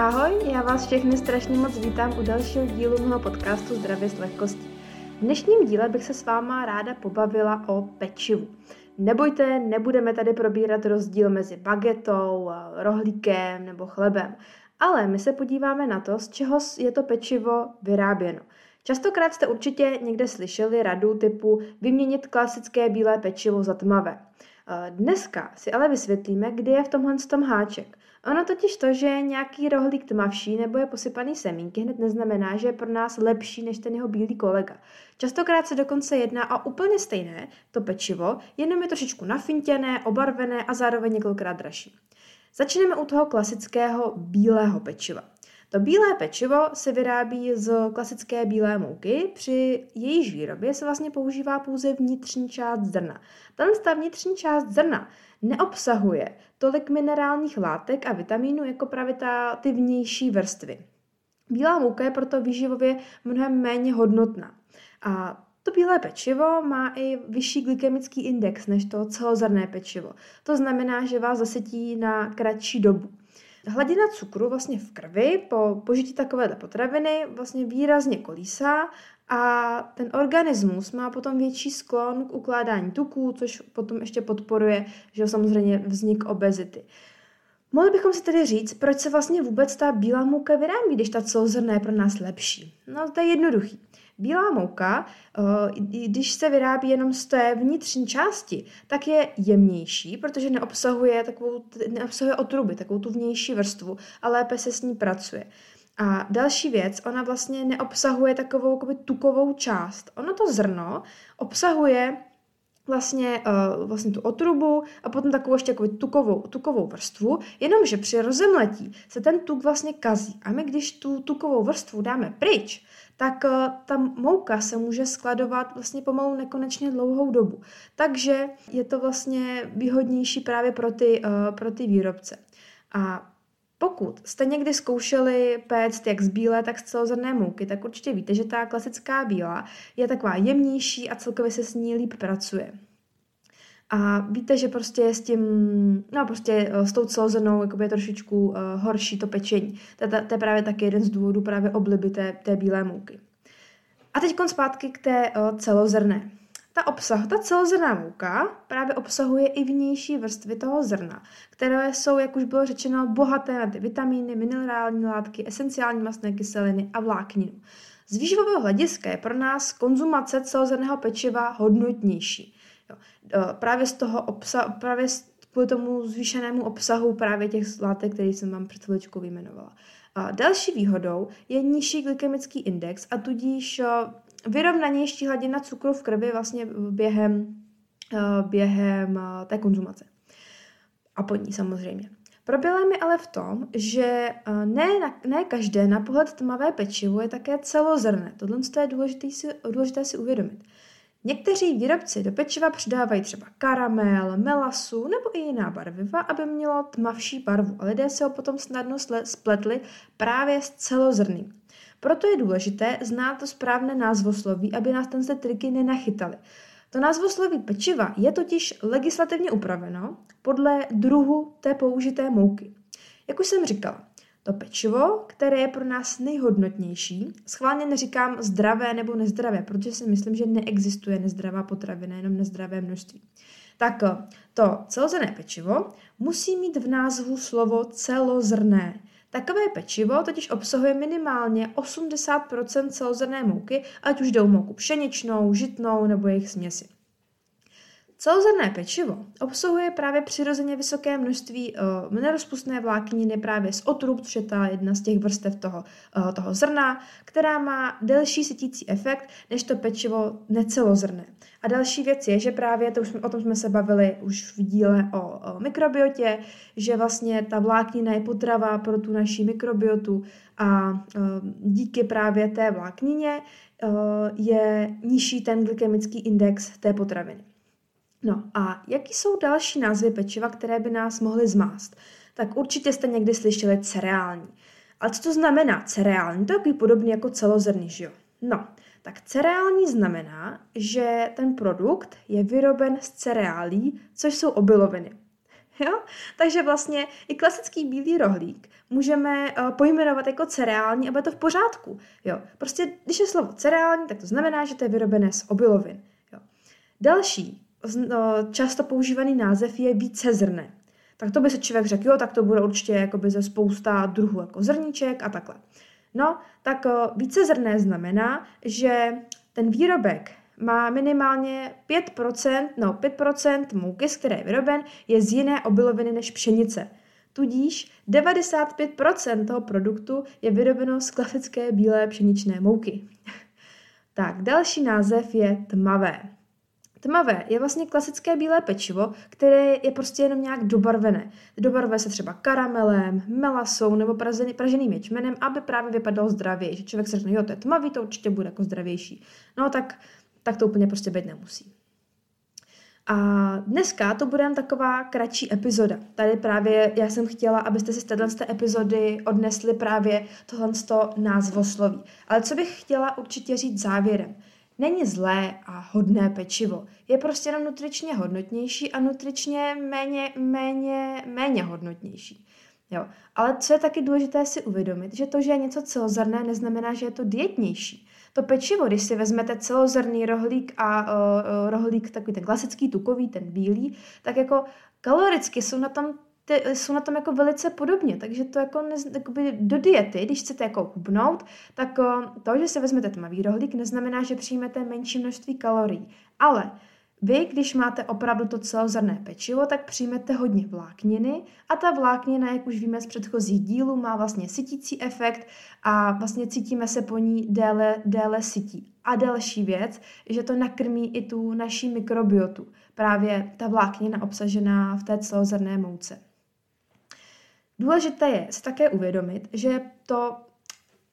Ahoj, já vás všechny strašně moc vítám u dalšího dílu mého podcastu Zdravě s lehkostí. V dnešním díle bych se s váma ráda pobavila o pečivu. Nebojte, nebudeme tady probírat rozdíl mezi bagetou, rohlíkem nebo chlebem, ale my se podíváme na to, z čeho je to pečivo vyráběno. Častokrát jste určitě někde slyšeli radu typu vyměnit klasické bílé pečivo za tmavé. Dneska si ale vysvětlíme, kdy je v tomhle tom háček. Ono totiž to, že je nějaký rohlík tmavší nebo je posypaný semínky, hned neznamená, že je pro nás lepší než ten jeho bílý kolega. Častokrát se dokonce jedná o úplně stejné, to pečivo, jenom je trošičku nafintěné, obarvené a zároveň několikrát dražší. Začneme u toho klasického bílého pečiva. To bílé pečivo se vyrábí z klasické bílé mouky, při jejíž výrobě se vlastně používá pouze vnitřní část zrna. ta vnitřní část zrna neobsahuje tolik minerálních látek a vitamínů jako právě ta, ty vnější vrstvy. Bílá mouka je proto výživově mnohem méně hodnotná. A to bílé pečivo má i vyšší glykemický index než to celozrné pečivo. To znamená, že vás zasytí na kratší dobu. Hladina cukru vlastně v krvi po požití takovéhle potraviny vlastně výrazně kolísá a ten organismus má potom větší sklon k ukládání tuků, což potom ještě podporuje, že samozřejmě vznik obezity. Mohli bychom si tedy říct, proč se vlastně vůbec ta bílá mouka vyrábí, když ta celozrná je pro nás lepší. No to je jednoduchý. Bílá mouka, eh, když se vyrábí jenom z té vnitřní části, tak je jemnější, protože neobsahuje, takovou, neobsahuje otruby, takovou tu vnější vrstvu a lépe se s ní pracuje. A další věc, ona vlastně neobsahuje takovou tukovou část. Ono to zrno obsahuje vlastně, uh, vlastně tu otrubu a potom takovou ještě jako tukovou, tukovou vrstvu, jenomže při rozemletí se ten tuk vlastně kazí. A my když tu tukovou vrstvu dáme pryč, tak uh, ta mouka se může skladovat vlastně pomalu nekonečně dlouhou dobu. Takže je to vlastně výhodnější právě pro ty, uh, pro ty výrobce. A pokud jste někdy zkoušeli péct jak z bílé, tak z celozrné mouky, tak určitě víte, že ta klasická bílá je taková jemnější a celkově se s ní líp pracuje. A víte, že prostě s tím, no prostě eh, s tou celozrnou je trošičku uh, horší to pečení. To, to, to je právě taky jeden z důvodů právě obliby té, té bílé mouky. A teď zpátky k té uh, celozrné. Ta obsah, ta celozrná mouka právě obsahuje i vnější vrstvy toho zrna, které jsou, jak už bylo řečeno, bohaté na ty vitamíny, minerální látky, esenciální mastné kyseliny a vlákninu. Z výživového hlediska je pro nás konzumace celozrného pečiva hodnotnější. Jo. E, právě z toho obsa- právě kvůli tomu zvýšenému obsahu právě těch látek, které jsem vám před chviličkou vyjmenovala. A další výhodou je nižší glykemický index a tudíž e, vyrovnanější hladina cukru v krvi vlastně během, eh, během eh, té konzumace. A po ní samozřejmě. Problém je ale v tom, že eh, ne, ne každé na pohled tmavé pečivo je také celozrné. Tohle je důležité si, důležité si uvědomit. Někteří výrobci do pečiva přidávají třeba karamel, melasu nebo i jiná barviva, aby mělo tmavší barvu a lidé se ho potom snadno spletli právě s celozrným. Proto je důležité znát to správné názvosloví, aby nás tenhle triky nenachytali. To názvosloví pečiva je totiž legislativně upraveno podle druhu té použité mouky. Jak už jsem říkala, to pečivo, které je pro nás nejhodnotnější, schválně neříkám zdravé nebo nezdravé, protože si myslím, že neexistuje nezdravá potravina, jenom nezdravé množství. Tak to celozrné pečivo musí mít v názvu slovo celozrné. Takové pečivo totiž obsahuje minimálně 80% celozrné mouky, ať už jdou mouku pšeničnou, žitnou nebo jejich směsi. Celozrné pečivo obsahuje právě přirozeně vysoké množství uh, nerozpustné vlákniny právě z otrub, což je ta jedna z těch vrstev toho, uh, toho zrna, která má delší sytící efekt než to pečivo necelozrné. A další věc je, že právě to už, o tom jsme se bavili už v díle o, o mikrobiotě, že vlastně ta vláknina je potrava pro tu naší mikrobiotu a uh, díky právě té vláknině uh, je nižší ten glykemický index té potraviny. No a jaký jsou další názvy pečiva, které by nás mohly zmást? Tak určitě jste někdy slyšeli cereální. Ale co to znamená cereální? To je takový podobný jako celozrný, že jo? No, tak cereální znamená, že ten produkt je vyroben z cereálí, což jsou obiloviny. Jo? Takže vlastně i klasický bílý rohlík můžeme uh, pojmenovat jako cereální a bude to v pořádku. Jo? Prostě, když je slovo cereální, tak to znamená, že to je vyrobené z obilovin. Jo? Další často používaný název je vícezrné. Tak to by se člověk řekl, jo, tak to bude určitě jakoby ze spousta druhů jako zrníček a takhle. No, tak uh, vícezrné znamená, že ten výrobek má minimálně 5%, no 5% mouky, z které je vyroben, je z jiné obiloviny než pšenice. Tudíž 95% toho produktu je vyrobeno z klasické bílé pšeničné mouky. tak, další název je tmavé. Tmavé je vlastně klasické bílé pečivo, které je prostě jenom nějak dobarvené. Dobarvuje se třeba karamelem, melasou nebo pražený, praženým ječmenem, aby právě vypadalo zdravě. Že člověk se řekne, jo, to je tmavý, to určitě bude jako zdravější. No tak tak to úplně prostě být nemusí. A dneska to bude taková kratší epizoda. Tady právě já jsem chtěla, abyste si z této epizody odnesli právě tohle názvosloví. Ale co bych chtěla určitě říct závěrem. Není zlé a hodné pečivo. Je prostě jenom nutričně hodnotnější a nutričně méně, méně, méně hodnotnější. Jo. Ale co je taky důležité si uvědomit, že to, že je něco celozrné, neznamená, že je to dietnější. To pečivo, když si vezmete celozrný rohlík a uh, rohlík takový ten klasický, tukový, ten bílý, tak jako kaloricky jsou na tom ty, jsou na tom jako velice podobně, takže to jako ne, do diety, když chcete jako hubnout, tak to, že si vezmete tmavý rohlík, neznamená, že přijmete menší množství kalorií. Ale vy, když máte opravdu to celozrné pečivo, tak přijmete hodně vlákniny a ta vláknina, jak už víme z předchozích dílů, má vlastně sytící efekt a vlastně cítíme se po ní déle, déle sytí. A další věc, že to nakrmí i tu naší mikrobiotu, právě ta vláknina obsažená v té celozrné mouce. Důležité je si také uvědomit, že to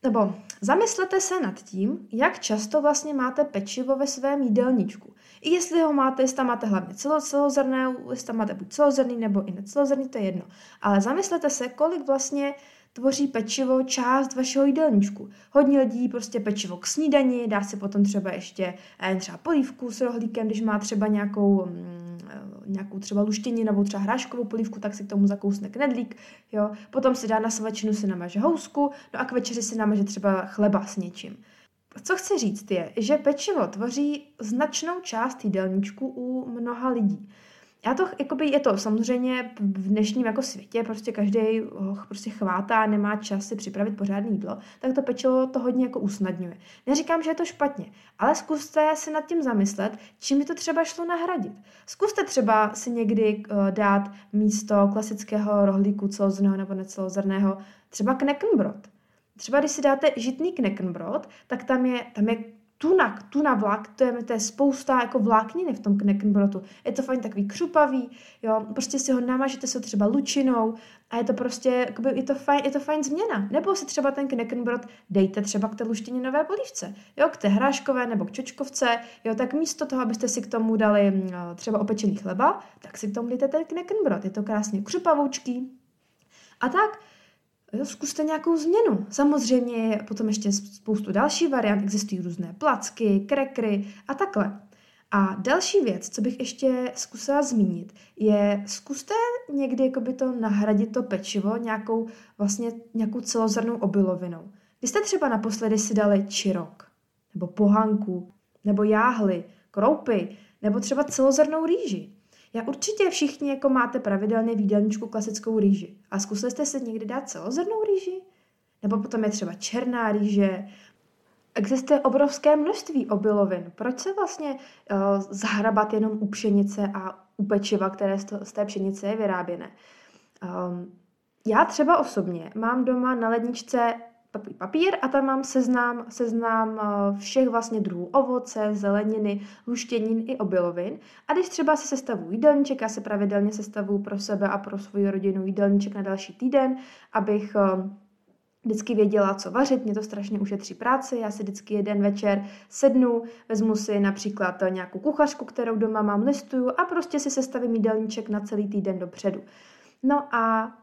nebo zamyslete se nad tím, jak často vlastně máte pečivo ve svém jídelníčku. I jestli ho máte, jestli tam máte hlavně celo, celozrné, jestli tam máte buď celozrný nebo i necelozrný, to je jedno. Ale zamyslete se, kolik vlastně tvoří pečivo část vašeho jídelníčku. Hodně lidí prostě pečivo k snídani, dá si potom třeba ještě eh, třeba polívku s rohlíkem, když má třeba nějakou, mm, nějakou třeba luštění nebo třeba hráškovou polívku, tak si k tomu zakousne knedlík, jo. Potom si dá na svačinu, si namaže housku, no a k večeři si namaže třeba chleba s něčím. Co chci říct je, že pečivo tvoří značnou část jídelníčku u mnoha lidí. Já to, jakoby je to samozřejmě v dnešním jako světě, prostě každý ho prostě chvátá, nemá čas si připravit pořádné jídlo, tak to pečivo to hodně jako usnadňuje. Neříkám, že je to špatně, ale zkuste si nad tím zamyslet, čím by to třeba šlo nahradit. Zkuste třeba si někdy uh, dát místo klasického rohlíku celozrného nebo necelozrného třeba kneckenbrot. Třeba když si dáte žitný kneckenbrot, tak tam je, tam je tunak, tuna vlák, to je, to je spousta jako vlákniny v tom kneckenbrotu. Je to fajn takový křupavý, jo, prostě si ho namažete se třeba lučinou a je to prostě, jakoby, je to fajn, je to fajn změna. Nebo si třeba ten kneckenbrot dejte třeba k té luštěninové polívce, jo, k té hráškové nebo k čočkovce, jo, tak místo toho, abyste si k tomu dali mm, třeba opečený chleba, tak si k tomu dejte ten kneckenbrot, je to krásně křupavoučký. A tak, zkuste nějakou změnu. Samozřejmě je potom ještě spoustu další variant, existují různé placky, krekry a takhle. A další věc, co bych ještě zkusila zmínit, je zkuste někdy jakoby to nahradit to pečivo nějakou vlastně nějakou celozrnou obilovinou. Vy jste třeba naposledy si dali čirok, nebo pohanku, nebo jáhly, kroupy, nebo třeba celozrnou rýži. Já určitě všichni jako máte pravidelně v jídelníčku klasickou rýži. A zkusili jste si někdy dát celozrnou rýži? Nebo potom je třeba černá rýže. Existuje obrovské množství obilovin. Proč se vlastně uh, zahrabat jenom u pšenice a u pečiva, které z té pšenice je vyráběné? Um, já třeba osobně mám doma na ledničce takový papír a tam mám seznám, seznám eh, všech vlastně druhů ovoce, zeleniny, luštěnin i obilovin. A když třeba si sestavuji jídelníček, já se pravidelně sestavuji pro sebe a pro svoji rodinu jídelníček na další týden, abych eh, vždycky věděla, co vařit, mě to strašně ušetří práci, já si vždycky jeden večer sednu, vezmu si například nějakou kuchařku, kterou doma mám, listuju a prostě si sestavím jídelníček na celý týden dopředu. No a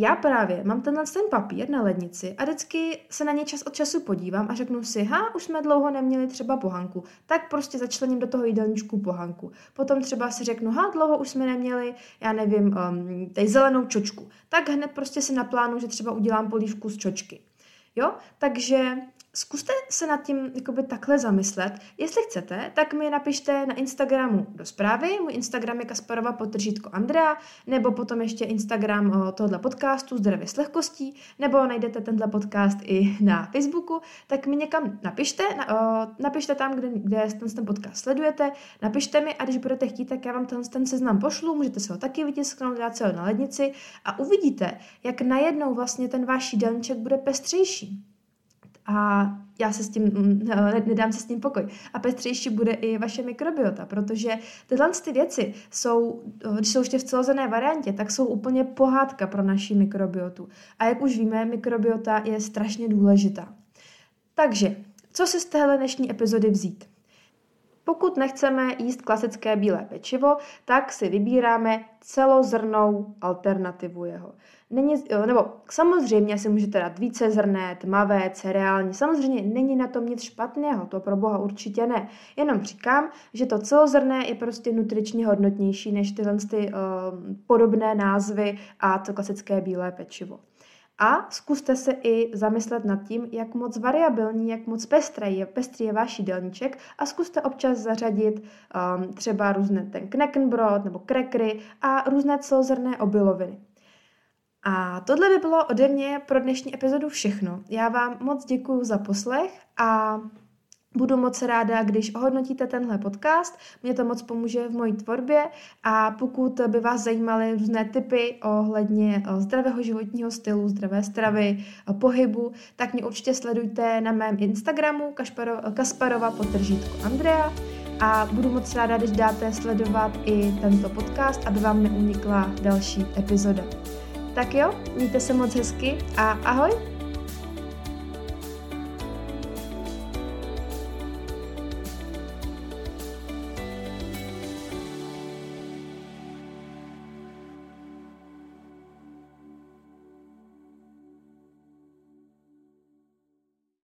já právě mám tenhle ten papír na lednici a vždycky se na něj čas od času podívám a řeknu si, ha, už jsme dlouho neměli třeba pohanku, tak prostě začlením do toho jídelníčku pohanku. Potom třeba si řeknu, ha, dlouho už jsme neměli, já nevím, um, tady zelenou čočku. Tak hned prostě si naplánu, že třeba udělám polívku z čočky. Jo, takže Zkuste se nad tím jakoby takhle zamyslet. Jestli chcete, tak mi napište na Instagramu do zprávy. Můj Instagram je Kasparova potržítko Andrea, nebo potom ještě Instagram tohoto podcastu Zdravě s lehkostí, nebo najdete tenhle podcast i na Facebooku, tak mi někam napište, na, o, napište tam, kde, kde ten, ten podcast sledujete, napište mi a když budete chtít, tak já vám ten, ten seznam pošlu, můžete se ho taky vytisknout, dát se ho na lednici a uvidíte, jak najednou vlastně ten váš jídelníček bude pestřejší a já se s tím, mm, nedám se s tím pokoj. A pestřejší bude i vaše mikrobiota, protože tyhle ty věci jsou, když jsou ještě v celozené variantě, tak jsou úplně pohádka pro naši mikrobiotu. A jak už víme, mikrobiota je strašně důležitá. Takže, co si z téhle dnešní epizody vzít? Pokud nechceme jíst klasické bílé pečivo, tak si vybíráme celozrnou alternativu jeho. Není, nebo samozřejmě si můžete dát více zrné, tmavé, cereální. Samozřejmě není na tom nic špatného, to pro boha určitě ne. Jenom říkám, že to celozrné je prostě nutričně hodnotnější než tyhle ty, uh, podobné názvy a to klasické bílé pečivo. A zkuste se i zamyslet nad tím, jak moc variabilní, jak moc pestrý je, pestrý je váš jídelníček a zkuste občas zařadit um, třeba různé ten kneckenbrot nebo krekry a různé celozrné obiloviny. A tohle by bylo ode mě pro dnešní epizodu všechno. Já vám moc děkuji za poslech a Budu moc ráda, když ohodnotíte tenhle podcast, mě to moc pomůže v mojí tvorbě a pokud by vás zajímaly různé typy ohledně eh, zdravého životního stylu, zdravé stravy, eh, pohybu, tak mě určitě sledujte na mém Instagramu Kasparova potržítko Andrea a budu moc ráda, když dáte sledovat i tento podcast, aby vám neunikla další epizoda. Tak jo, mějte se moc hezky a ahoj!